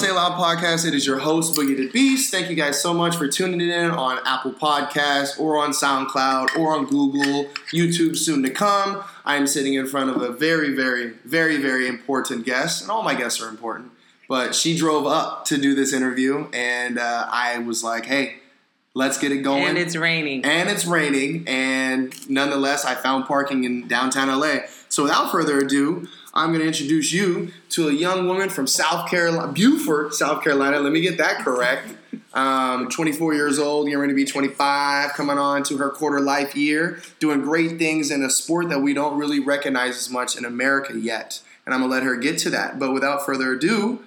Say Loud Podcast? It is your host, Boogie the Beast. Thank you guys so much for tuning in on Apple Podcasts or on SoundCloud or on Google, YouTube soon to come. I am sitting in front of a very, very, very, very important guest, and all my guests are important. But she drove up to do this interview, and uh, I was like, hey, let's get it going. And it's raining. And it's raining, and nonetheless, I found parking in downtown LA. So without further ado, I'm going to introduce you to a young woman from South Carolina, Beaufort, South Carolina. Let me get that correct. Um, 24 years old, getting ready to be 25, coming on to her quarter life year, doing great things in a sport that we don't really recognize as much in America yet. And I'm going to let her get to that. But without further ado,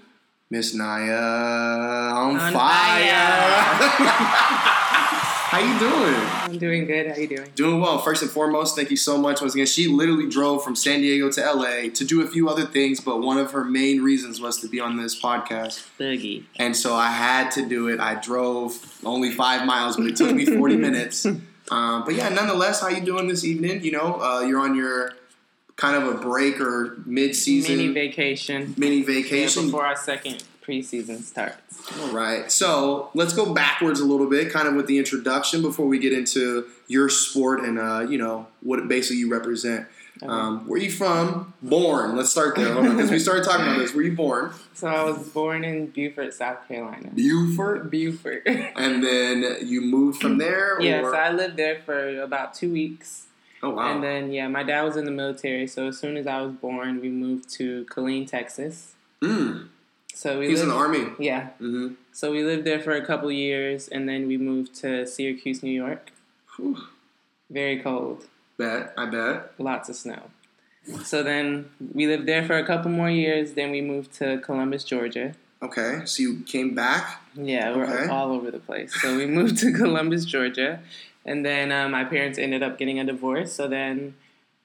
Miss Naya on, On fire. How you doing? I'm doing good. How you doing? Doing well. First and foremost, thank you so much. Once again, she literally drove from San Diego to LA to do a few other things, but one of her main reasons was to be on this podcast. Boogie. And so I had to do it. I drove only five miles, but it took me 40 minutes. Um, but yeah, nonetheless, how you doing this evening? You know, uh, you're on your kind of a break or mid-season Mini vacation. mini Yeah, vacation. before our second preseason starts. All right. So let's go backwards a little bit, kind of with the introduction before we get into your sport and uh, you know what basically you represent. Um, where you from? Born. Let's start there because we started talking about this. Where you born? So I was born in Beaufort, South Carolina. Beaufort. Beaufort. And then you moved from there. yeah, so I lived there for about two weeks. oh wow. And then, yeah, my dad was in the military. So as soon as I was born, we moved to Killeen, Texas. mm. So we He was in lived, the army. Yeah. Mm-hmm. So we lived there for a couple years, and then we moved to Syracuse, New York. Very cold. Bet. I bet. lots of snow. So then we lived there for a couple more years. Then we moved to Columbus, Georgia. Okay. So you came back. Yeah, we're Okay. all over the place. So we moved to Columbus, Georgia, and then uh, my parents ended up getting a divorce. So then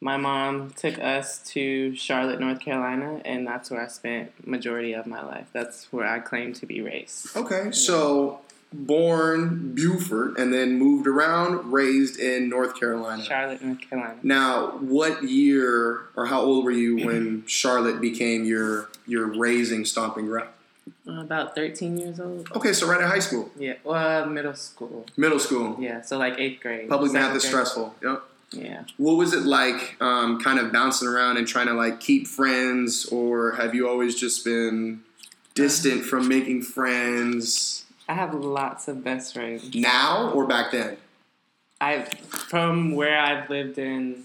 my mom took us to Charlotte, North Carolina, and that's where I spent majority of my life. That's where I claim to be raised. Okay. So born Beaufort and then moved around, raised in North Carolina. Charlotte, North Carolina. Now, what year or how old were you when Charlotte became your your raising stomping ground? Uh, About 13 years old. Okay, so right at high school, Yeah, well, middle school. middle school, Yeah, so like eighth grade. public math is grade. stressful. Yep. Yeah. What was it like, um, kind of bouncing around and trying to like keep friends, or have you always just been distant from making friends I have lots of best friends. now or back then? I from where I've lived in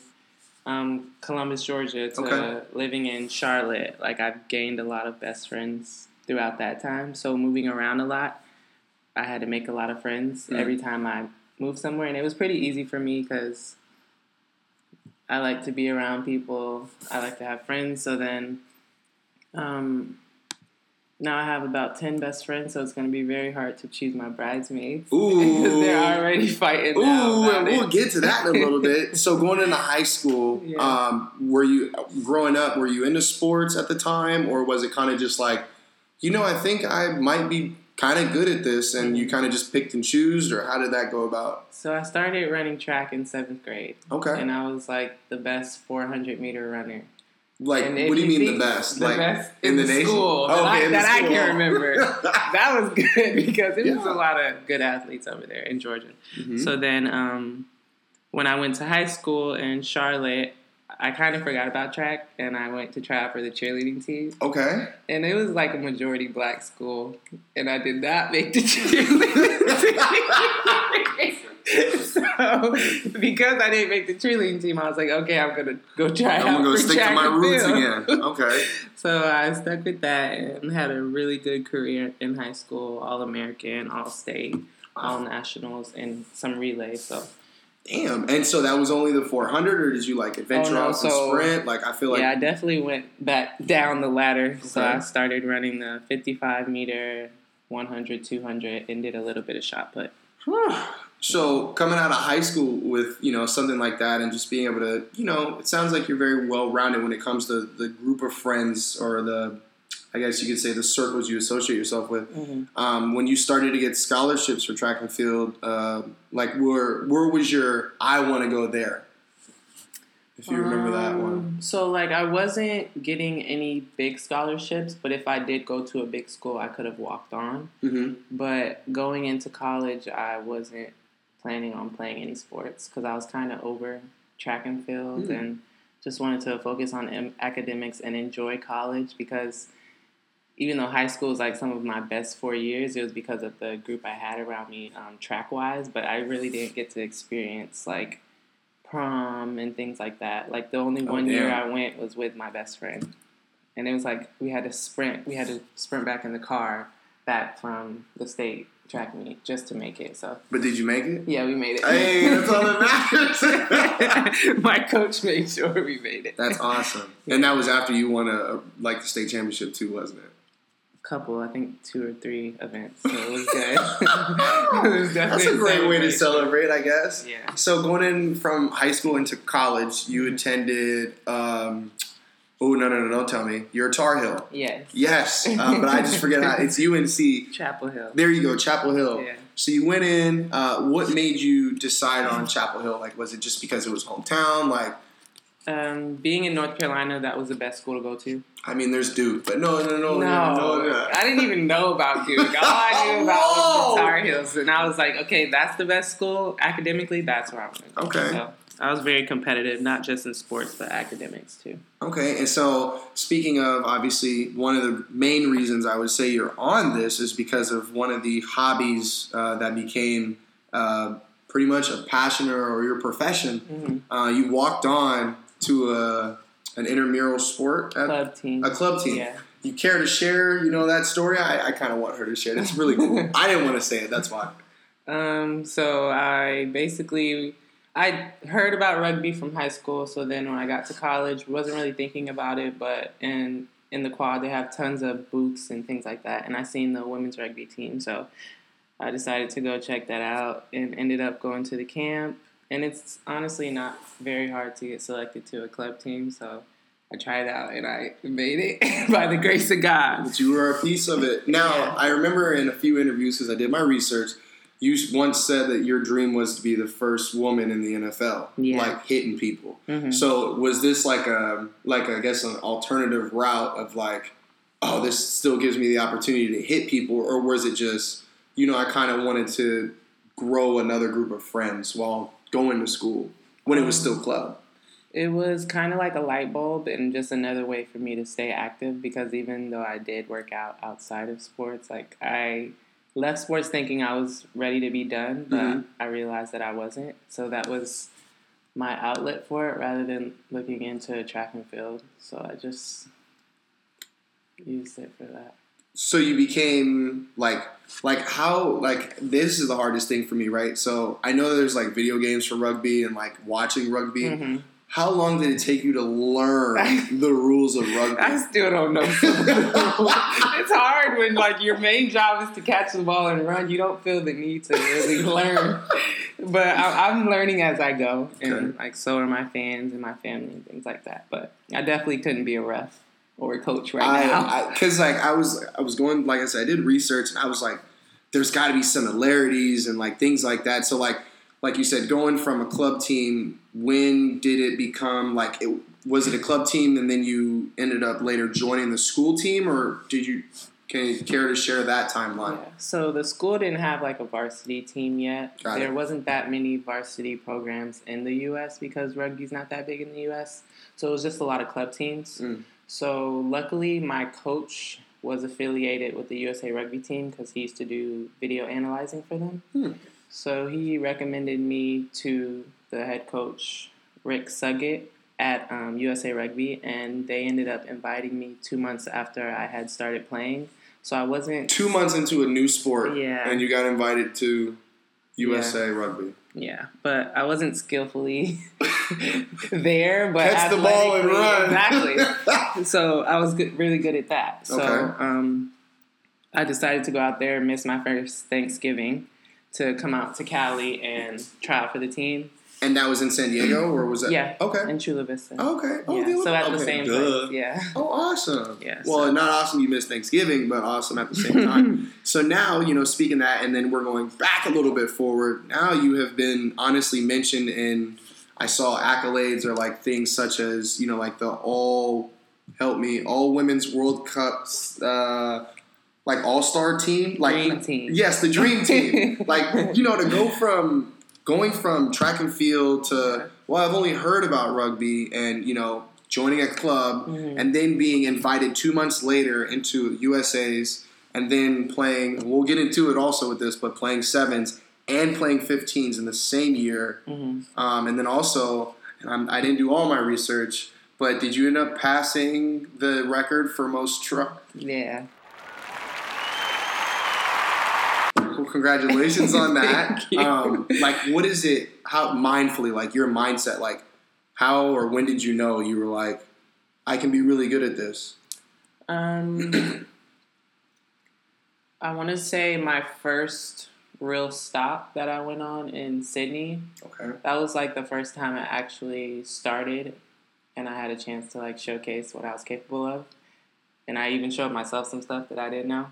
um, Columbus, Georgia, to Okay. living in Charlotte. Like I've gained a lot of best friends throughout that time. So moving around a lot, I had to make a lot of friends Mm. every time I moved somewhere, and it was pretty easy for me because I like to be around people. I like to have friends. So then, um, now I have about ten best friends. So it's going to be very hard to choose my bridesmaids because Ooh. they're already fighting. Ooh, and we'll it. get to that in a little bit. So, going into high school, Yeah. um, were you growing up? Were you into sports at the time, or was it kind of just like, you know, I think I might be kind of good at this, and you kind of just picked and choose, or how did that go about? So I started running track in seventh grade, Okay, and I was like the best 400 meter runner. like, what do you mean the best? The like best in the nation? school Oh, that, I, okay, the that I school. can remember. that was good because it was a lot of good athletes over there in Georgia. Mhm. So then, um, when I went to high school in Charlotte, I kind of forgot about track, and I went to try out for the cheerleading team. okay, And it was like a majority black school, and I did not make the cheerleading team. so, because I didn't make the cheerleading team, I was like, okay, I'm gonna go try I'm out gonna for stick to my roots again. Okay, so I stuck with that and had a really good career in high school, all American, all state, all nationals, and some relay. So damn. And so that was only the 400, or did you like adventure Oh, no, off the so- sprint? Like, I feel like yeah, I definitely went back down the ladder. So I started running the 55 meter, 100, 200, and did a little bit of shot put. So coming out of high school with you know something like that, and just being able to you know, it sounds like you're very well rounded when it comes to the group of friends or the I guess you could say, the circles you associate yourself with. Mhm. Um, when you started to get scholarships for track and field, uh, like where where was your I want to go there? If you remember that one. Um, So like I wasn't getting any big scholarships, but if I did go to a big school, I could have walked on. hmm But going into college, I wasn't planning on playing any sports because I was kind of over track and field Mm. and just wanted to focus on academics and enjoy college because even though high school was like some of my best four years, it was because of the group I had around me um, track wise. But I really didn't get to experience like prom and things like that. Like the only Oh, one year. I went was with my best friend, and it was like we had to sprint. We had to sprint back in the car back from the state track meet just to make it. So But did you make it? yeah, we made it. Hey, that's all that matters. my coach made sure we made it. that's awesome. And that was after you won a like the state championship too, wasn't it? Couple, I think two or three events, so it was good. it was That's a great way to celebrate, I guess. Yeah. So going in from high school into college, you attended. Um, oh no no no! Don't tell me you're a Tar Heel. Yes. Yes, uh, but I just forget how it's UNC. Chapel Hill. There you go, Chapel Hill. Yeah. So you went in. Uh, what made you decide on Chapel Hill? Like, was it just because it was hometown? Like, Um, being in North Carolina, that was the best school to go to. I mean, there's Duke, but no no no No, no no. I didn't even know about Duke. All I knew about was the Tar Heels, and I was like, okay, that's the best school academically. That's where I'm going. Okay. So I was very competitive, not just in sports but academics too. Okay, and so speaking of, obviously, one of the main reasons I would say you're on this is because of one of the hobbies uh, that became uh, pretty much a passion or, or your profession. Mm-hmm. Uh, you walked on to a, an intramural sport at Club team. a club team. Yeah. You care to share, you know, that story? I, I kind of want her to share. That's really cool. I didn't want to say it. That's why. Um, so I basically I heard about rugby from high school. So then when I got to college, wasn't really thinking about it. But in in the quad, they have tons of booths and things like that. And I seen the women's rugby team, so I decided to go check that out and ended up going to the camp. And it's honestly not very hard to get selected to a club team. So I tried out and I made it by the grace of God. But you were a piece of it. Now, Yeah. I remember in a few interviews, because I did my research, you once said that your dream was to be the first woman in the NFL, Yeah. like hitting people. Mhm. So was this like a, like I guess an alternative route of like, oh, this still gives me the opportunity to hit people, or was it just, you know, I kind of wanted to grow another group of friends while going to school when it was still club? It was kind of like a light bulb and just another way for me to stay active because even though I did work out outside of sports, like I left sports thinking I was ready to be done, but Mhm. I realized that I wasn't. So that was my outlet for it rather than looking into track and field. So I just used it for that. So you became like like how like this is the hardest thing for me right so i know there's like video games for rugby and like watching rugby Mhm. how long did it take you to learn the rules of rugby I still don't know. it's hard when like your main job is to catch the ball and run. You don't feel the need to really learn. But I, I'm learning as I go, and Okay. like so are my fans and my family and things like that. But I definitely couldn't be a ref or a coach right now. Because like I was I was going like I said I did research and I was like there's got to be similarities and like things like that so like like you said going from a club team when did it become like it was it a club team and then you ended up later joining the school team or did you can you care to share that timeline Yeah. So the school didn't have like a varsity team yet. Got it. there wasn't that many varsity programs in the U.S. because rugby's not that big in the U.S. So it was just a lot of club teams. Mm. So luckily, my coach was affiliated with the USA Rugby team because he used to do video analyzing for them. Hmm. So he recommended me to the head coach Ric Suggitt at um, USA Rugby, and they ended up inviting me two months after I had started playing. So I wasn't two months into a new sport Yeah. and you got invited to USA Rugby Yeah, but I wasn't skillfully there. But Catch the ball and run. Exactly. so I was good, really good at that. So Okay. um, I decided to go out there and miss my first Thanksgiving to come out to Cali and try out for the team. And that was in San Diego, or was that? Yeah. Okay. in Chula Vista. Okay. Oh, yeah. they look- So at the same duh. place. Yeah. Oh, awesome. Yeah, Well, so- not awesome you missed Thanksgiving, but awesome at the same time. so now, you know, speaking that, and then we're going back a little bit forward. Now you have been honestly mentioned in, I saw accolades or like things such as, you know, like the all, help me, all women's World Cups, uh, like all star team. Like, Dream team. Yes, the dream team. like, you know, to go from, going from track and field to, well, I've only heard about rugby and, you know, joining a club Mhm. and then being invited two months later into USA's and then playing, we'll get into it also with this, but playing sevens and playing 15s in the same year. hmm Um, and then also, and I'm, I didn't do all my research, but did you end up passing the record for most truck? Yeah. Well, congratulations on that. Um, like, what is it? How mindfully, like your mindset, like how or when did you know you were like, I can be really good at this? Um, I want to say my first real stop that I went on in Sydney. Okay. That was like the first time I actually started, and I had a chance to like showcase what I was capable of, and I even showed myself some stuff that I didn't know.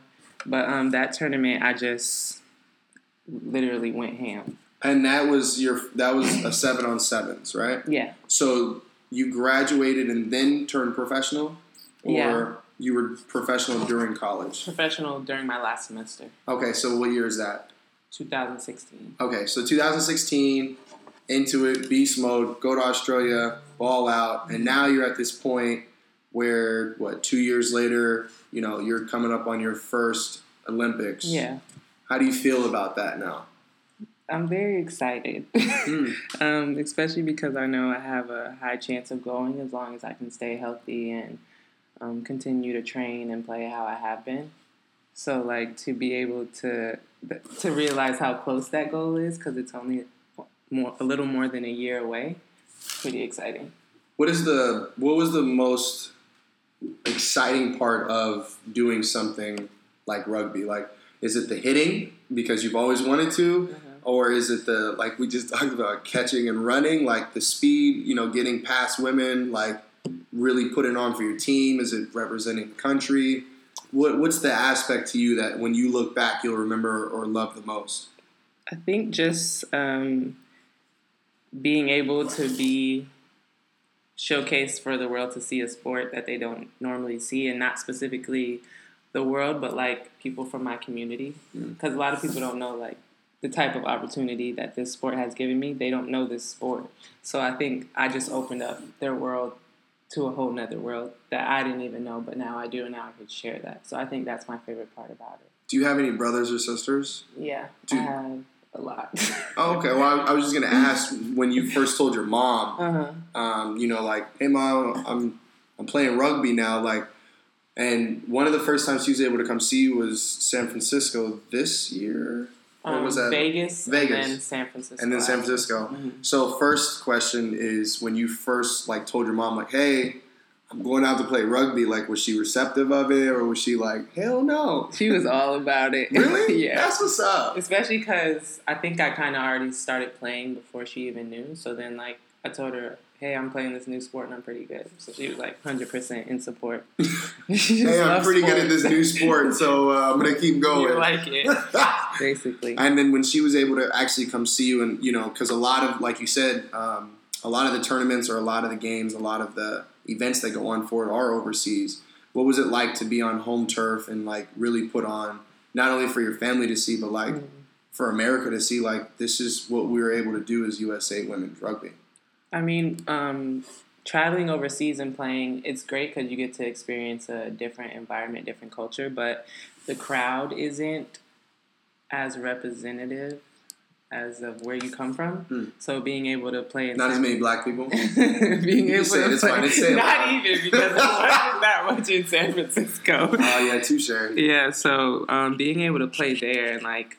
But um, that tournament, I just literally went ham. And that was your that was a seven on sevens, right? Yeah, So you graduated and then turned professional, or Yeah. you were professional during college? professional during my last semester, Okay, so what year is that? 2016. Okay, so 2016, into it, beast mode, go to Australia, ball out, and now you're at this point where what two years later, you know, you're coming up on your first Olympics. Yeah, How do you feel about that now? I'm very excited. Mm. um, especially because I know I have a high chance of going as long as I can stay healthy and um, continue to train and play how I have been. So, like to be able to to realize how close that goal is because it's only more a little more than a year away. Pretty exciting. What is the what was the most exciting part of doing something like rugby? Like, is it the hitting because you've always wanted to, or is it the like we just talked about catching and running, like the speed, you know, getting past women, like really putting on for your team? Is it representing the country? What what's the aspect to you that when you look back you'll remember or love the most? I think just um, being able to be showcased for the world to see a sport that they don't normally see, and not specifically the world, but like people from my community. Because a lot of people don't know like the type of opportunity that this sport has given me. They don't know this sport, so I think I just opened up their world to a whole nother world that I didn't even know, but now I do, and now I could share that. So I think that's my favorite part about it. Do you have any brothers or sisters? Yeah, Do- I have a lot. Oh, okay. Well, I, I was just gonna ask when you first told your mom, uh huh. um, you know, like, hey mom, I'm I'm playing rugby now, like, and one of the first times she was able to come see you was San Francisco this year, or Um, was that Vegas, Vegas. and then San Francisco. and then San Francisco. Mhm. So first question is when you first like told your mom like, hey, I'm going out to play rugby. Like, was she receptive of it, or was she like, hell no? She was all about it. Really? yeah. That's what's up. Especially because I think I kind of already started playing before she even knew. So then, like, I told her, "Hey, I'm playing this new sport and I'm pretty good." So she was like, hundred percent in support. Hey, I'm pretty good at this new sport, so uh, I'm gonna keep going. You like it, basically. And then when she was able to actually come see you, and you know, because a lot of, like you said, um, a lot of the tournaments or a lot of the games, a lot of the events that go on for it are overseas. What was it like to be on home turf and like really put on, not only for your family to see, but like for America to see, like this is what we were able to do as USA women's rugby. I mean, um, traveling overseas and playing, it's great because you get to experience a different environment, different culture, but the crowd isn't as representative as of where you come from. Hmm. So being able to play in Not as many black people. being You able say to play, fine, not even because that much in San Francisco. Oh yeah, touche. Yeah, so um, being able to play there and like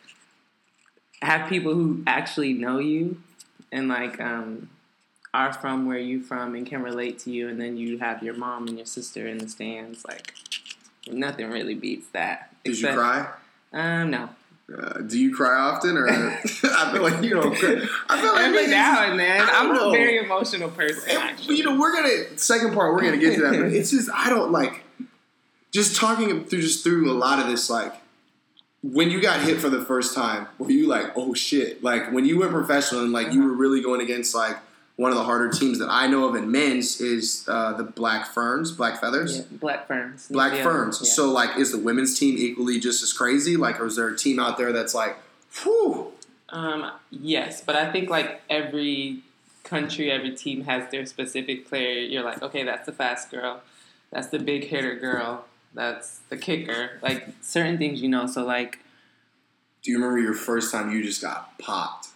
have people who actually know you and like um, are from where you from and can relate to you, and then you have your mom and your sister in the stands. Like nothing really beats that. Did you Except- cry? Um, no, Uh, do you cry often, or I feel like you don't. Cry. I feel like Every now and then. I'm know. a very emotional person, And, actually. you know, we're gonna second part. We're gonna get to that, but it's just I don't like just talking through just through a lot of this. Like when you got hit for the first time, were you like, oh shit? Like when you went professional and like you were really going against like one of the harder teams that I know of in men's is uh, the Black Ferns, Black Feathers. Yeah, Black Ferns. Black Zealand, Ferns. yeah. So, like, is the women's team equally just as crazy? Like, or is there a team out there that's like, whew? Um, yes, but I think like every country, every team has their specific player. You're like, okay, that's the fast girl, that's the big hitter girl, that's the kicker. Like certain things, you know. So like, Do you remember your first time you just got popped?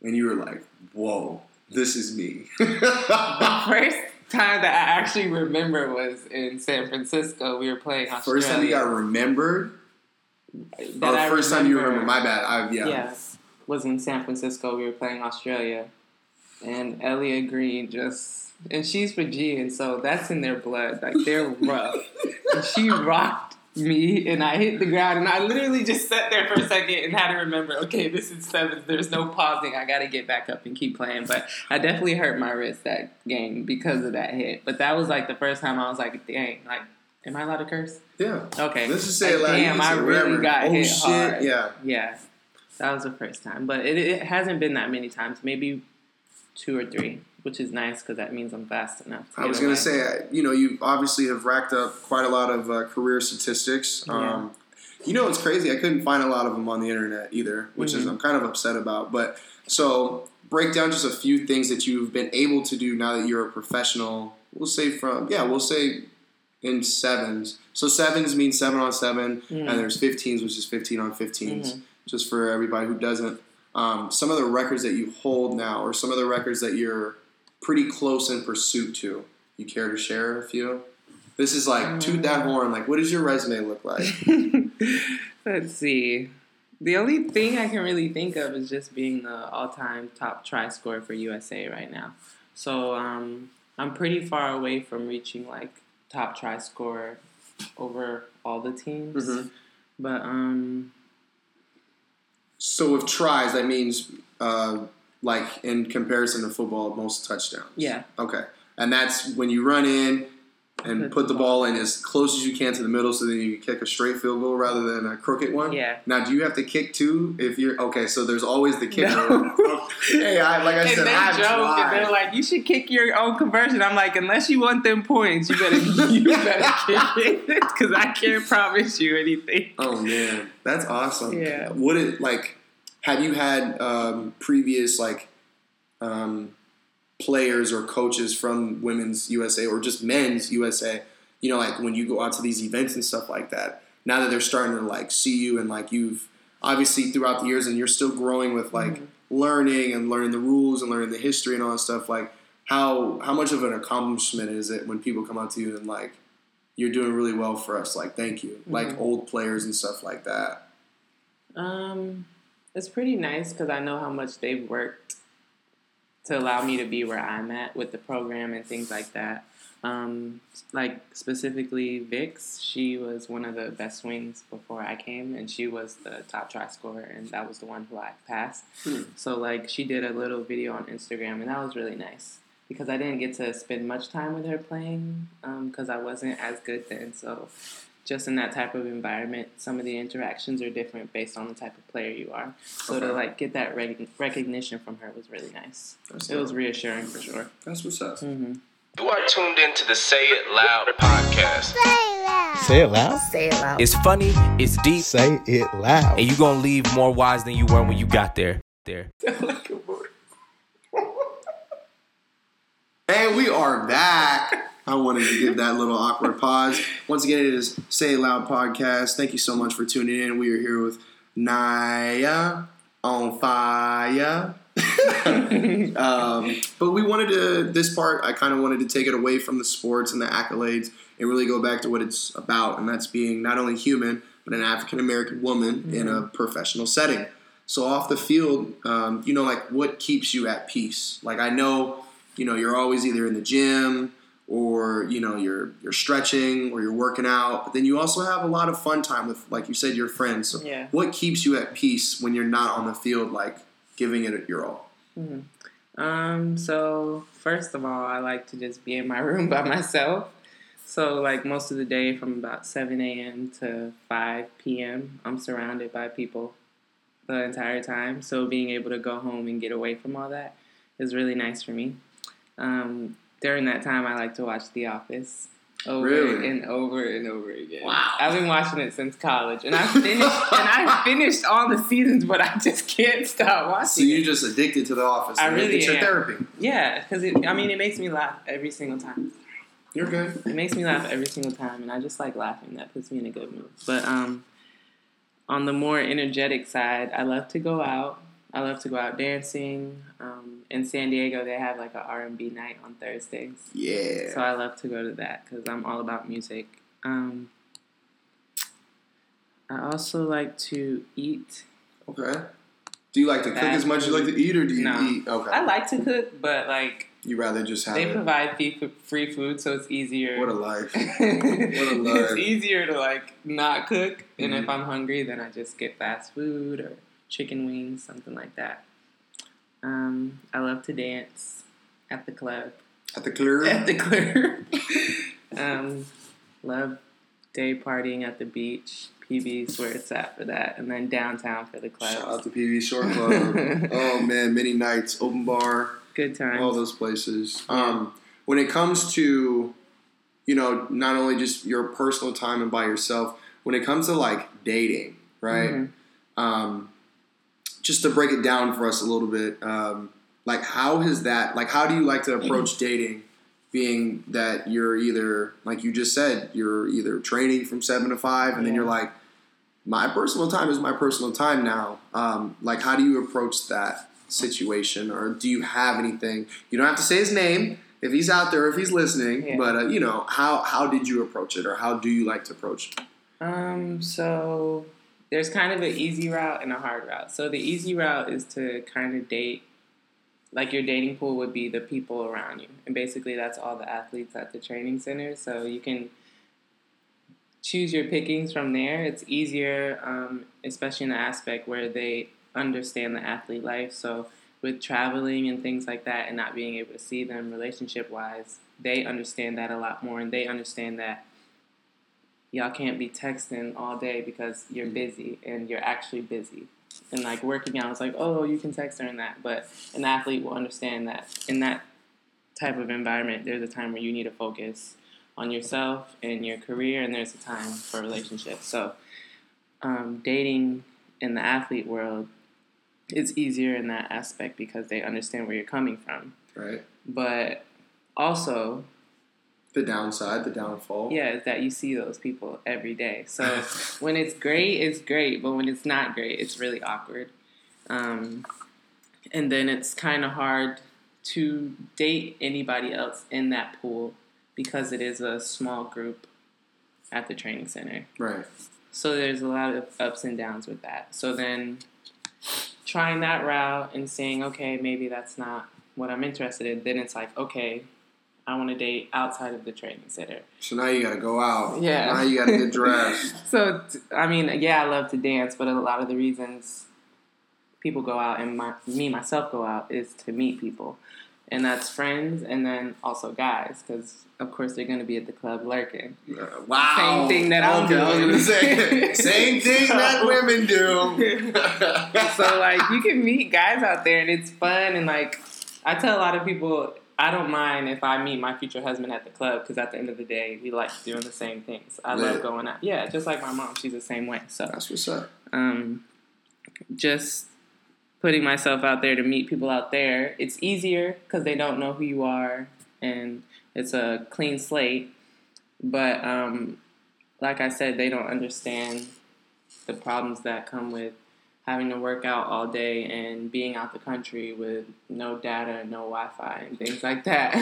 And you were like, whoa, this is me. the first time that I actually remember was in San Francisco. We were playing Australia. first time you got remembered? That or I first time you remember? My bad. I, yeah. yeah, was in San Francisco. We were playing Australia, and Ellia Green just and she's Fijian, so that's in their blood. Like they're rough. and she rocked me, and I hit the ground, and I literally just sat there for a second and had to remember, okay, this is seventh. There's no pausing. I got to get back up and keep playing. But I definitely hurt my wrist that game because of that hit. But that was like the first time I was like, dang, like. Am I allowed to curse? Yeah. Okay. Let's just say it Like, loud. Damn, I really got oh, hit shit. hard. Yeah. Yeah, that was the first time, but it, it hasn't been that many times. Maybe two or three, which is nice because that means I'm fast enough. I was going to say, you know, you obviously have racked up quite a lot of uh, career statistics. Um, You know, it's crazy. I couldn't find a lot of them on the internet either, which is Mhm. I'm kind of upset about. But so break down just a few things that you've been able to do now that you're a professional. We'll say from yeah, we'll say in sevens. So sevens means seven on 7 Mhm. and there's 15s, which is 15 on 15s. Mhm. Just for everybody who doesn't, um, some of the records that you hold now, or some of the records that you're pretty close in pursuit to. You care to share a few? This is like toot that horn. Like, what does your resume look like? Let's see. The only thing I can really think of is just being the all-time top try scorer for USA right now. So um, I'm pretty far away from reaching like top try scorer over all the teams. Mhm. But um, So with tries, that means uh, like in comparison to football, most touchdowns. yeah, Okay, and that's when you run in and put the ball in as close as you can to the middle, so then you can kick a straight field goal rather than a crooked one. yeah. Now, do you have to kick two if you're okay? So there's always the kicker. No. hey, I, like I and said, they I've joke and they're like, "You should kick your own conversion." I'm like, unless you want them points, you better you better kick it because I can't promise you anything. Oh man, that's awesome. Yeah. Would it like? Have you had um, previous like um, players or coaches from women's USA or just men's USA? You know, like when you go out to these events and stuff like that. Now that they're starting to like see you and like you've obviously throughout the years and you're still growing with like Mhm. learning and learning the rules and learning the history and all that stuff. Like how how much of an accomplishment is it when people come out to you and like you're doing really well for us. Like, thank you. Like Mhm. old players and stuff like that. Um, it's pretty nice because I know how much they've worked to allow me to be where I'm at with the program and things like that. Um, like specifically Vix, she was one of the best swings before I came, and she was the top try scorer, and that was the one who I passed. Hmm. So like she did a little video on Instagram, and that was really nice because I didn't get to spend much time with her playing because I wasn't as good then. So just in that type of environment, some of the interactions are different based on the type of player you are. So to like get that rec- recognition from her was really nice. That's, It was reassuring for sure. that's what's up. hmm You are tuned into the Say It Loud podcast. Say it loud. Say it loud. Say it loud. It's funny, it's deep, Say it loud. and you're gonna leave more wise than you were when you got there. There. And we are back. I wanted to give that little awkward pause. Once again, it is Say It Loud podcast. Thank you so much for tuning in. We are here with Naya on fire. um, but we wanted to, this part, I kind of wanted to take it away from the sports and the accolades and really go back to what it's about, and that's being not only human, but an African American woman in a professional setting. So off the field, um, you know, like what keeps you at peace? Like I know, you know, you're always either in the gym or you know you're you're stretching or you're working out. But then you also have a lot of fun time with, like you said, your friends. So Yeah. what keeps you at peace when you're not on the field, like giving it your all? Um, so first of all, I like to just be in my room by myself. So like most of the day from about 7 a.m. to 5 p.m., I'm surrounded by people the entire time. So being able to go home and get away from all that is really nice for me. Um, during that time, I like to watch The Office over Really? and over and over again. Wow. I've been watching it since college, and I finished and I finished all the seasons, but I just can't stop watching. So you're just addicted to the office. I really it's your am. therapy. Yeah, because it, I mean, it makes me laugh every single time. You're good. It makes me laugh every single time, and I just like laughing. That puts me in a good mood. But um, on the more energetic side, I love to go out. I love to go out dancing. Um, in San Diego, they have like a R and B night on Thursdays, Yeah. so I love to go to that because I'm all about music. Um, I also like to eat. okay. Do you like to cook as much as you like to eat, or do you No. eat? Okay. I like to cook, but like you rather just have they it. provide free food, so it's easier. What a life. it's life. It's easier to like not cook, and if Mhm. I'm hungry, then I just get fast food or chicken wings, something like that. Um, I love to dance at the club. At the clear. At the club. um, love day partying at the beach. PB's where it's at for that, and then downtown for the club. Shout out to PB Shore Club. oh man, many nights, open bar, Good times. all those places. Um, when it comes to, you know, not only just your personal time and by yourself, when it comes to like dating, right? Mhm. Um, just to break it down for us a little bit, um, like how has that, like how do you like to approach dating? Being that you're either, like you just said, you're either training from seven to five, and then you're like, my personal time is my personal time now. Um, like, how do you approach that situation, or do you have anything? You don't have to say his name if he's out there, if he's listening. Yeah. But uh, you know, how how did you approach it, or how do you like to approach it? Um, so there's kind of an easy route and a hard route. So the easy route is to kind of date, like your dating pool would be the people around you, and basically that's all the athletes at the training center. So you can choose your pickings from there. It's easier, um, especially in the aspect where they understand the athlete life. So with traveling and things like that, and not being able to see them relationship wise, they understand that a lot more, and they understand that y'all can't be texting all day because you're busy and you're actually busy. And like working out, it's like, oh, you can text during that. But an athlete will understand that in that type of environment, there's a time where you need to focus on yourself and your career, and there's a time for relationships. So, um, dating in the athlete world, it's easier in that aspect because they understand where you're coming from. Right. But also, The downside, the downfall. yeah, is that you see those people every day. So when it's great, it's great, but when it's not great, it's really awkward. Um, and then it's kind of hard to date anybody else in that pool because it is a small group at the training center. Right. So there's a lot of ups and downs with that. So then trying that route and saying, okay, maybe that's not what I'm interested in, then it's like, okay, I want to date outside of the training center. So now you got to go out. Yeah. Now you got to get dressed. So, I mean, yeah, I love to dance, but a lot of the reasons people go out and my, me myself go out is to meet people. And that's friends and then also guys, because of course they're going to be at the club lurking. Uh, wow. Same thing that I'm okay, doing. gonna say same thing that women do. so like you can meet guys out there and it's fun and like I tell a lot of people I don't mind if I meet my future husband at the club because at the end of the day we like doing the same things. I Lit. love going out. Yeah, just like my mom, she's the same way. So That's what's up. um, just putting myself out there to meet people out there. It's easier because they don't know who you are and it's a clean slate. But um, like I said, they don't understand the problems that come with having to work out all day and being out the country with no data no Wi-Fi and things like that.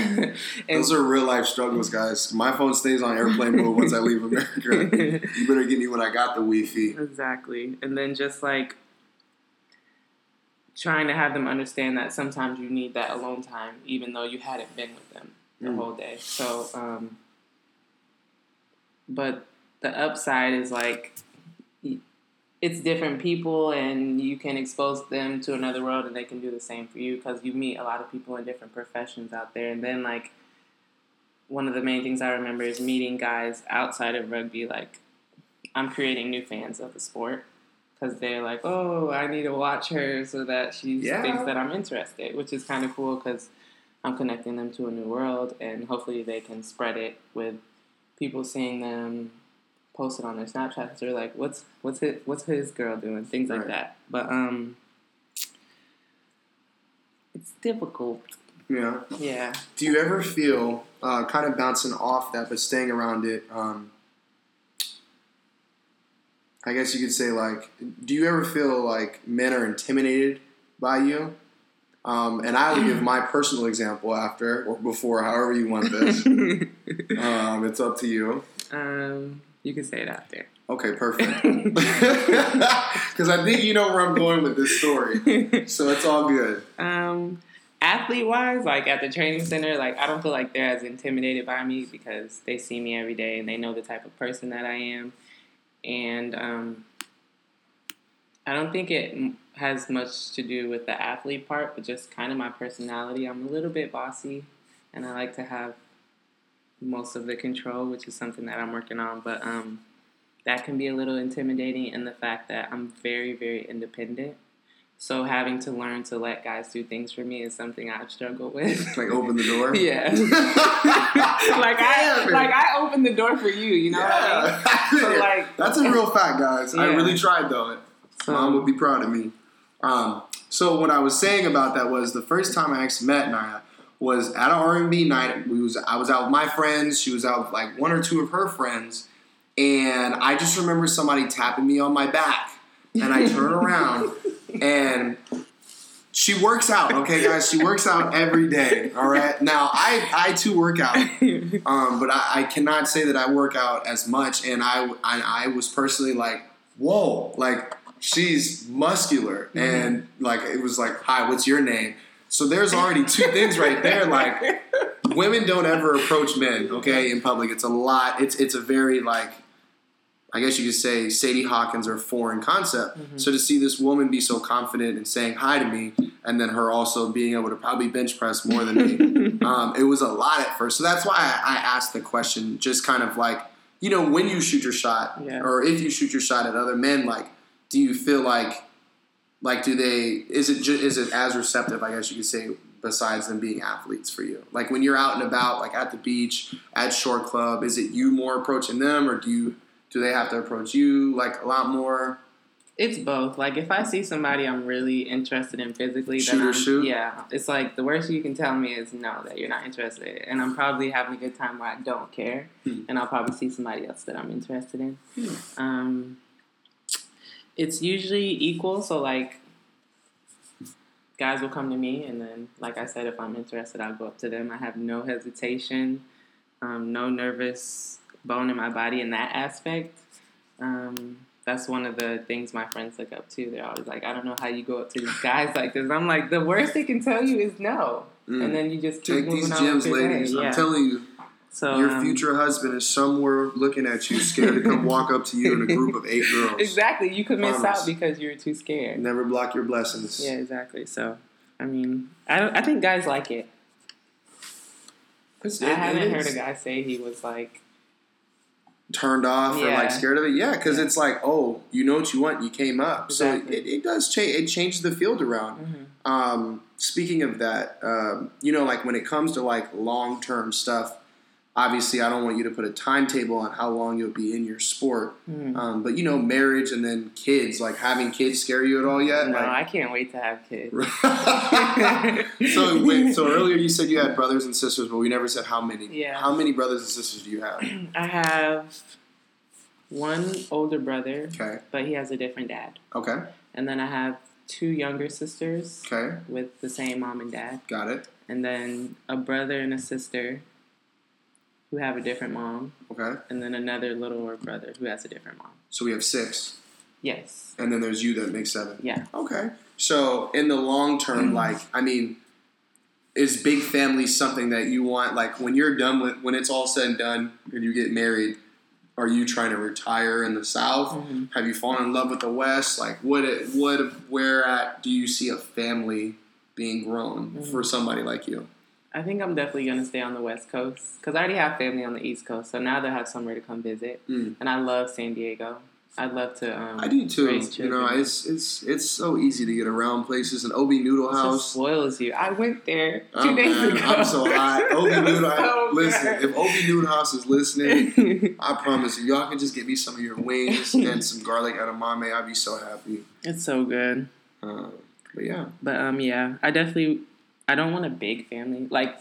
Those are real life struggles, guys. My phone stays on airplane mode once I leave America. You better get me when I got the Wi-Fi. Exactly. And then just like trying to have them understand that sometimes you need that alone time, even though you hadn't been with them. the Mm. whole day. So, um, but the upside is like it's different people, and you can expose them to another world, and they can do the same for you because you meet a lot of people in different professions out there. And then, like, one of the main things I remember is meeting guys outside of rugby. Like, I'm creating new fans of the sport because they're like, oh, I need to watch her so that she Yeah. thinks that I'm interested, which is kind of cool because I'm connecting them to a new world, and hopefully they can spread it with people seeing them post it on their Snapchats. They're like, what's what's his what's his girl doing? Things like Right. that. But um, it's difficult. Yeah. Yeah. Do you ever feel uh, kind of bouncing off that, but staying around it? Um, I guess you could say like, do you ever feel like men are intimidated by you? Um, and I will give my personal example after or before, however you want this. um, it's up to you. um, you can say it out there. Okay, perfect. Because I think you know where I'm going with this story, so it's all good. Um, athlete wise, like at the training center, like I don't feel like they're as intimidated by me because they see me every day and they know the type of person that I am. And um, I don't think it has much to do with the athlete part, but just kind of my personality. I'm a little bit bossy and I like to have most of the control, which is something that I'm working on. But um, that can be a little intimidating in the fact that I'm very, very independent. So having to learn to let guys do things for me is something I've struggled with. Like open the door. yeah. like I Damn like I opened the door for you, you know what I mean? So, like- that's a real fact, guys. I really tried though. So, Mom would be proud of me. Um, so what I was saying about that was the first time I actually met Naya was at an R&B night. We was I was out with my friends. She was out with like one or two of her friends, and I just remember somebody tapping me on my back, and I turn around and. She works out, okay, guys. She works out every day. All right. Now, I I too work out, um, but I, I cannot say that I work out as much. And I, I, I was personally like, whoa, like she's muscular, and like it was like, hi, what's your name? So there's already two things right there. Like women don't ever approach men, okay, in public. It's a lot. It's it's a very like. I guess you could say Sadie Hawkins or foreign concept. So to see this woman be so confident and saying hi to me, and then her also being able to probably bench press more than me, um, it was a lot at first. So that's why I, I asked the question, just kind of like, you know, when you shoot your shot, Yeah. or if you shoot your shot at other men, like, do you feel like, like, do they? Is it ju- is it as receptive? I guess you could say, besides them being athletes for you. Like when you're out and about, like at the beach, at Shore Club, is it you more approaching them, or do you do they have to approach you like a lot more? It's both. Like if I see somebody I'm really interested in physically, Shoot then or shoot? yeah, it's like the worst you can tell me is no that you're not interested, and I'm probably having a good time where I don't care, Hmm. and I'll probably see somebody else that I'm interested in. Um, it's usually equal, so like guys will come to me, and then like I said, if I'm interested, I'll go up to them. I have no hesitation, um, no nervous bone in my body in that aspect. Um, that's one of the things my friends look up to. They're always like, I don't know how you go up to these guys like this. I'm like, the worst they can tell you is no. Mm. And then you just keep Take moving these on gems, your day. ladies. I'm telling you, so, your um, future husband is somewhere looking at you, scared to come walk up to you in a group of eight girls. Exactly. You could miss out because you're too scared. Never block your blessings. Yeah, exactly. So, I mean, I, don't, I think guys like it. I it- it haven't heard a guy say he was like, turned off or like scared of it. Yeah, because Yeah. it's like, oh, you know what you want, you came up. Exactly. So it, it does change. It changes the field around. mhm. Um, speaking of that, um, you know, like when it comes to like long term stuff, obviously I don't want you to put a timetable on how long you'll be in your sport. Mhm. Um, but you know, marriage and then kids, like having kids scare you at all yet? no, Like- I can't wait to have kids. so wait, so earlier you said you had brothers and sisters, but we never said how many. Yeah. How many brothers and sisters do you have? I have one older brother, Okay. but he has a different dad. Okay. And then I have two younger sisters Okay. with the same mom and dad. Got it. And then a brother and a sister who have a different mom. Okay. And then another littler brother who has a different mom. So we have six. Yes. And then there's you that makes seven. Yeah. Okay. So in the long term, like I mean, is big family something that you want? Like when you're done with, when it's all said and done, and you get married, are you trying to retire in the South? Mhm. Have you fallen in love with the West? Like what? It, what? Where at do you see a family being grown Mhm. for somebody like you? I think I'm definitely gonna stay on the West Coast because I already have family on the East Coast, so now they'll have somewhere to come visit. Mm. And I love San Diego. I'd love to. Um, I do too. You know, it's it's it's so easy to get around places. And Obi Noodle House. spoils you. I went there two Oh, days ago. I'm so hot. Obi Noodle. so listen, if Obi Noodle House is listening, I promise you, y'all can just get me some of your wings and some garlic edamame. I'd be so happy. it's so good. Uh, but yeah, But um, yeah, I definitely. I don't want a big family. Like,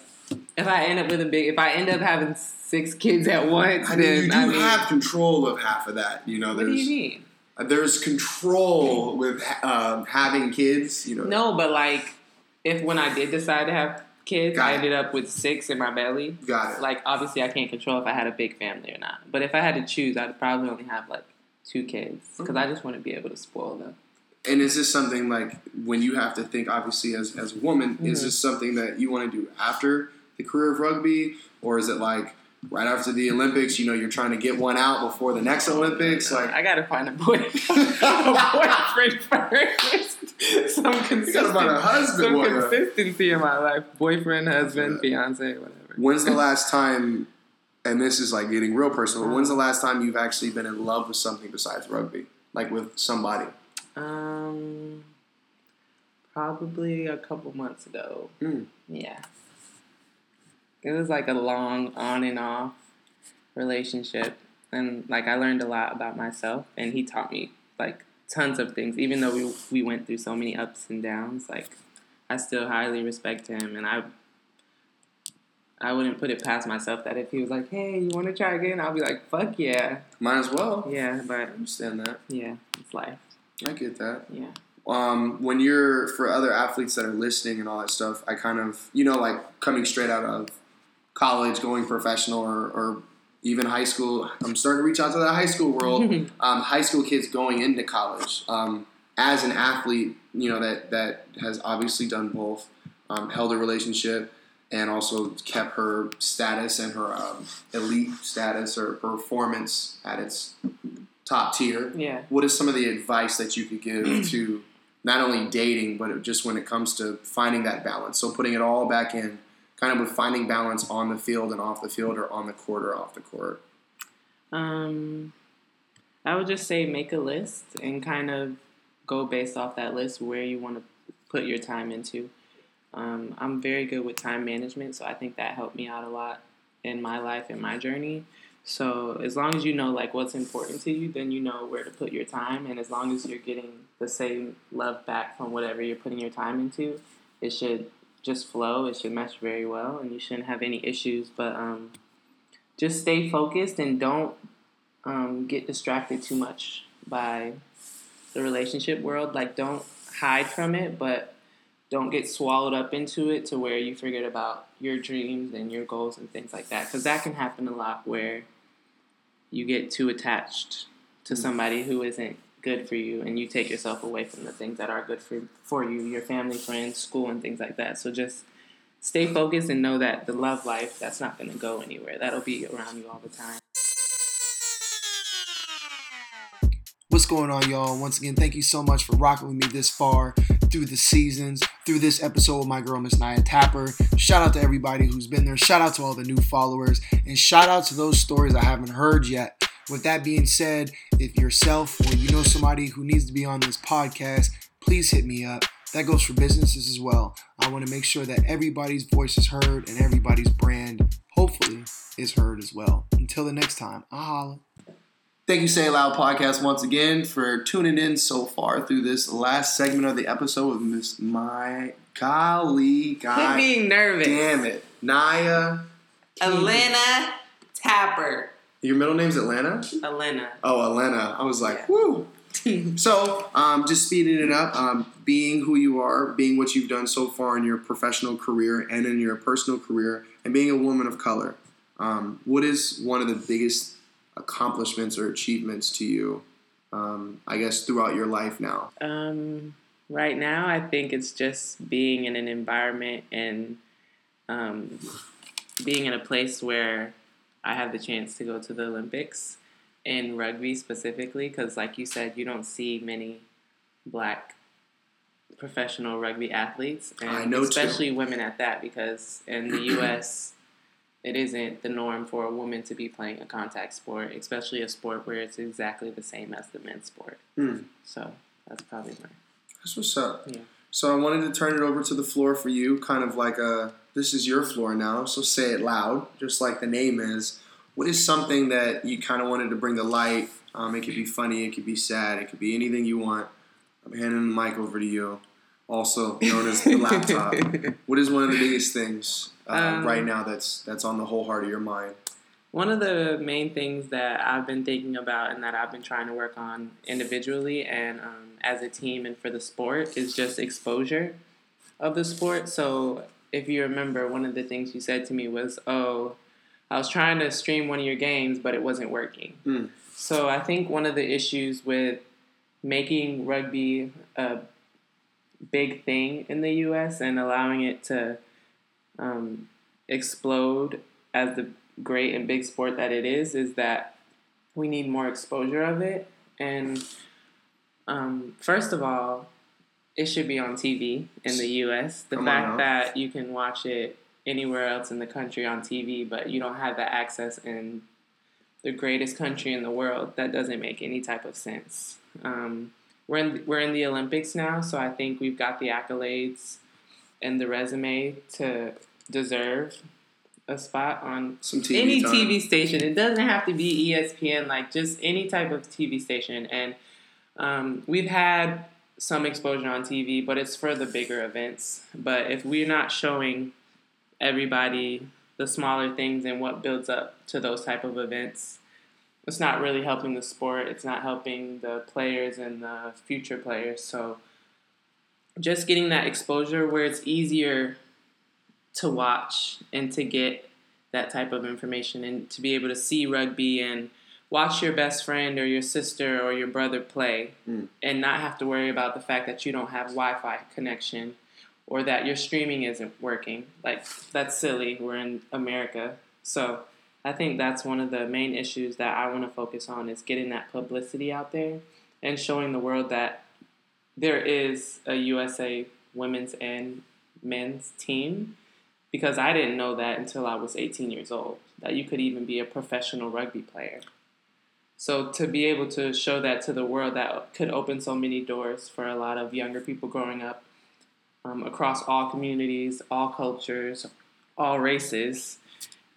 if I end up with a big, if I end up having six kids at once, I mean, then you do I mean, have control of half of that. You know, what do there's you mean? uh, there's control with um, having kids. You know, No, but like, if when I did decide to have kids, Got I it. ended up with six in my belly. got it. Like, obviously, I can't control if I had a big family or not. But if I had to choose, I'd probably only have like two kids because I just want to be able to spoil them. And is this something like when you have to think, obviously, as, as a woman, is Mhm. this something that you want to do after the career of rugby? Or is it like right after the Olympics, you know, you're trying to get one out before the next Olympics? Like, I gotta find a boy, a boyfriend first. Some consistency, gotta find a husband, some consistency in my life. Boyfriend, husband, fiance, whatever. when's the last time, and this is like getting real personal, when's the last time you've actually been in love with something besides rugby? Like with somebody? Um, probably a couple months ago. Hmm. Yeah. It was like a long on and off relationship. And like I learned a lot about myself and he taught me like tons of things. Even though we we went through so many ups and downs, like I still highly respect him and I I wouldn't put it past myself that if he was like, Hey, you wanna try again? I'll be like, Fuck yeah. Might as well. Yeah, but I understand that. yeah, it's life. I get that. Yeah. um, when you're for other athletes that are listening and all that stuff, I kind of you know like coming straight out of college, going professional, or, or even high school. I'm starting to reach out to the high school world. um, high school kids going into college um, as an athlete, you know that that has obviously done both, um, held a relationship. And also kept her status and her um, elite status or performance at its top tier Yeah. what is some of the advice that you could give to not only dating but just when it comes to finding that balance so putting it all back in kind of with finding balance on the field and off the field or on the court or off the court Um, I would just say make a list and kind of go based off that list where you want to put your time into. Um, I'm very good with time management, so I think that helped me out a lot in my life and my journey. So as long as you know like what's important to you, then you know where to put your time, and as long as you're getting the same love back from whatever you're putting your time into, it should just flow. It should mesh very well, and you shouldn't have any issues. But um, just stay focused and don't um, get distracted too much by the relationship world. Like, don't hide from it, but don't get swallowed up into it to where you forget about your dreams and your goals and things like that. Because that can happen a lot where you get too attached to mm. somebody who isn't good for you and you take yourself away from the things that are good for, for you, your family, friends, school, and things like that. So just stay focused and know that the love life, that's not going to go anywhere. That'll be around you all the time. What's going on, y'all? Once again, thank you so much for rocking with me this far through the seasons, through this episode with my girl, Miss Naya Tapper. Shout out to everybody who's been there. Shout out to all the new followers. And shout out to those stories I haven't heard yet. With that being said, if yourself or you know somebody who needs to be on this podcast, please hit me up. That goes for businesses as well. I want to make sure that everybody's voice is heard and everybody's brand, hopefully, is heard as well. Until the next time, I'll holla. Thank you, Say Loud podcast, once again for tuning in so far through this last segment of the episode with Miss My Golly Quit God. being nervous. Damn it. Naya. Elena Tapper. Your middle name's Atlanta? Elena. Oh, Elena. I was like, Yeah. whoo. So, um, just speeding it up, um, being who you are, being what you've done so far in your professional career and in your personal career, and being a woman of color, um, what is one of the biggest accomplishments or achievements to you, um, I guess, throughout your life now? Um, right now, I think it's just being in an environment and um, being in a place where I have the chance to go to the Olympics in rugby specifically, because like you said, you don't see many black professional rugby athletes, and I know too. especially women at that, because in the U.S. it isn't the norm for a woman to be playing a contact sport, especially a sport where it's exactly the same as the men's sport. Hmm. So that's probably my That's what's up. Yeah. So I wanted to turn it over to the floor for you, kind of like a this is your floor now. So say it loud, just like the name is. What is something that you kind of wanted to bring to light? Um, it could be funny, it could be sad, it could be anything you want. I'm handing the mic over to you, also known as the laptop. what is one of the biggest things uh, Um, right now that's that's on the whole heart of your mind? One of the main things that I've been thinking about and that I've been trying to work on individually and um, as a team and for the sport is just exposure of the sport. So, if you remember, one of the things you said to me was, Oh, I was trying to stream one of your games, but it wasn't working. Mm. So, I think one of the issues with making rugby a big thing in the US and allowing it to um, explode as the great and big sport that it is is that we need more exposure of it. And um, first of all it should be on tv in the us the Come fact that you can watch it anywhere else in the country on tv but you don't have that access in the greatest country in the world that doesn't make any type of sense. Um, we're in we're in the olympics now so i think we've got the accolades and the resume to deserve a spot on Some TV any time. TV station. It doesn't have to be ESPN, like just any type of TV station. And um, we've had some exposure on TV, but it's for the bigger events. But if we're not showing everybody the smaller things and what builds up to those type of events, it's not really helping the sport. It's not helping the players and the future players. So just getting that exposure where it's easier to watch and to get that type of information and to be able to see rugby and watch your best friend or your sister or your brother play Mm. and not have to worry about the fact that you don't have Wi-Fi connection or that your streaming isn't working. Like that's silly. We're in America. So I think that's one of the main issues that I want to focus on is getting that publicity out there and showing the world that there is a USA women's and men's team because I didn't know that until I was 18 years old that you could even be a professional rugby player. So to be able to show that to the world that could open so many doors for a lot of younger people growing up um, across all communities, all cultures, all races,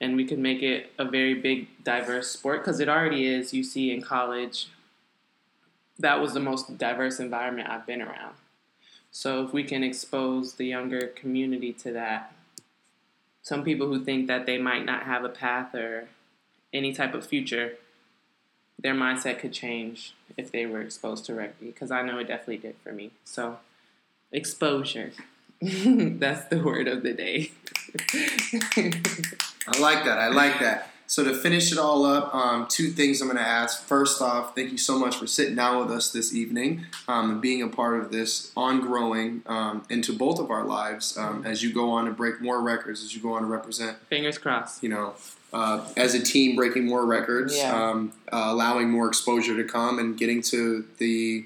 and we could make it a very big, diverse sport because it already is. You see in college, that was the most diverse environment I've been around. So if we can expose the younger community to that, some people who think that they might not have a path or any type of future, their mindset could change if they were exposed to rugby because I know it definitely did for me. So, exposure. That's the word of the day. I like that. I like that. So to finish it all up, um, two things I'm going to ask. First off, thank you so much for sitting down with us this evening um, and being a part of this ongoing um, into both of our lives um, as you go on to break more records, as you go on to represent, Fingers crossed. you know, uh, as a team breaking more records, Yeah. um, uh, allowing more exposure to come and getting to the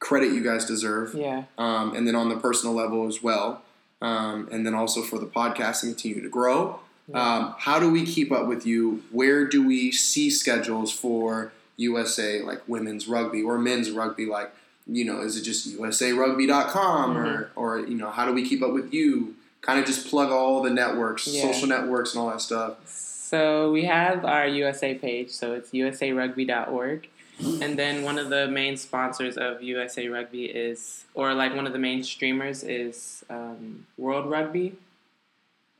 credit you guys deserve Yeah. um, and then on the personal level as well, um, and then also for the podcast to continue to grow. Um, how do we keep up with you? Where do we see schedules for USA like women's rugby or men's rugby? Like, you know, is it just USARugby.com or or you know, how do we keep up with you? Kind of just plug all the networks, Yeah. social networks, and all that stuff. So we have our USA page, so it's usarugby.org. And then one of the main sponsors of USA Rugby is, or like one of the main streamers is um, World Rugby.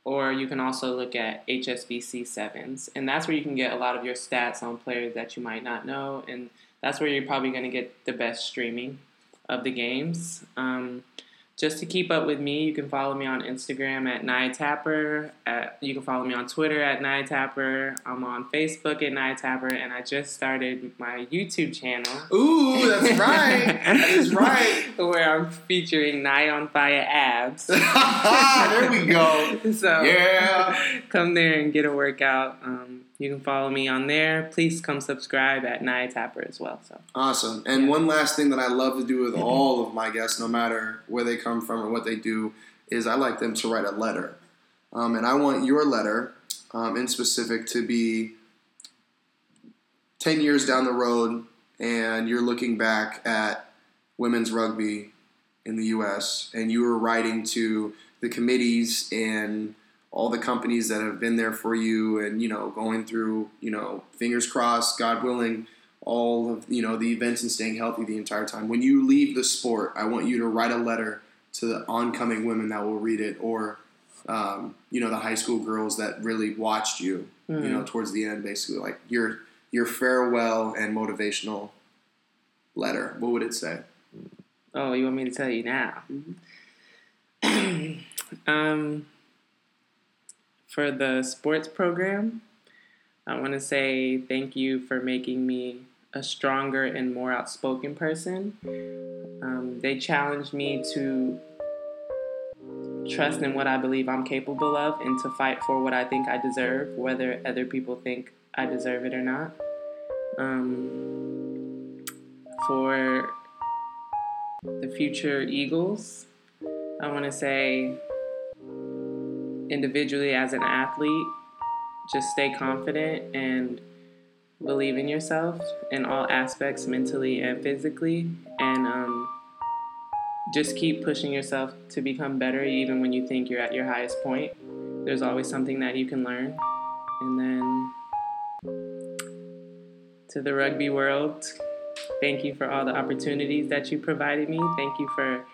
Or you can also look at HSBC Sevens. And that's where you can get a lot of your stats on players that you might not know. And that's where you're probably going to get the best streaming of the games. Um, just to keep up with me, you can follow me on Instagram at Naya Tapper. At, you can follow me on Twitter at Naya Tapper. I'm on Facebook at Naya Tapper, and I just started my YouTube channel. Ooh, that's right. that is right. Where I'm featuring Naya on Fire abs. there we go. So Yeah. come there and get a workout. Um, you can follow me on there. Please come subscribe at Naya Tapper as well. So Awesome. And one last thing that I love to do with all of my guests, no matter where they come from or what they do, is I like them to write a letter. Um, and I want your letter, um, in specific, to be 10 years down the road and you're looking back at women's rugby in the U.S. and you were writing to the committees and all the companies that have been there for you and, you know, going through, you know, fingers crossed, God willing, all of you know the events and staying healthy the entire time. When you leave the sport, I want you to write a letter to the oncoming women that will read it, or um, you know the high school girls that really watched you. You know towards the end, basically like your your farewell and motivational letter. What would it say? Oh, you want me to tell you now? um, for the sports program, I want to say thank you for making me a stronger and more outspoken person. Um, they challenged me to trust in what I believe I'm capable of and to fight for what I think I deserve, whether other people think I deserve it or not. Um, for the future Eagles, I want to say individually as an athlete, just stay confident and believe in yourself in all aspects, mentally and physically, and um, just keep pushing yourself to become better, even when you think you're at your highest point. There's always something that you can learn. And then to the rugby world, thank you for all the opportunities that you provided me. Thank you for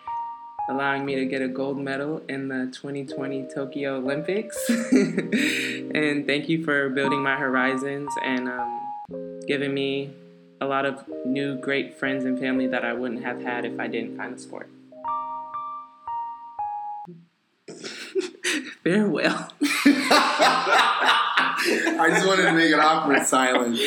allowing me to get a gold medal in the 2020 Tokyo Olympics. and thank you for building my horizons and um, giving me a lot of new great friends and family that I wouldn't have had if I didn't find the sport. Farewell. I just wanted to make an awkward silence.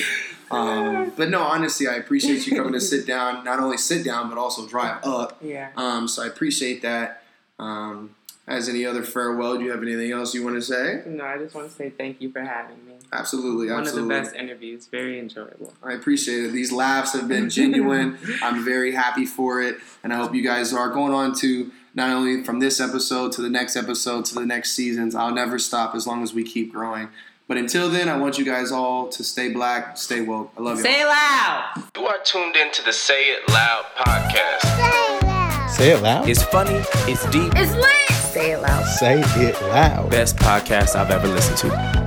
Um, but no, honestly, I appreciate you coming to sit down. Not only sit down, but also drive up. Yeah. Um, so I appreciate that. Um, as any other farewell, do you have anything else you want to say? No, I just want to say thank you for having me. Absolutely, One absolutely. of the best interviews. Very enjoyable. I appreciate it. These laughs have been genuine. I'm very happy for it, and I hope you guys are going on to not only from this episode to the next episode to the next seasons. I'll never stop as long as we keep growing. But until then, I want you guys all to stay black, stay woke. I love you. Say it loud. You are tuned into the Say It Loud podcast. Say it loud. Say it loud. It's funny, it's deep, It's lit. Say it loud. Say it loud. best podcast I've ever listened to.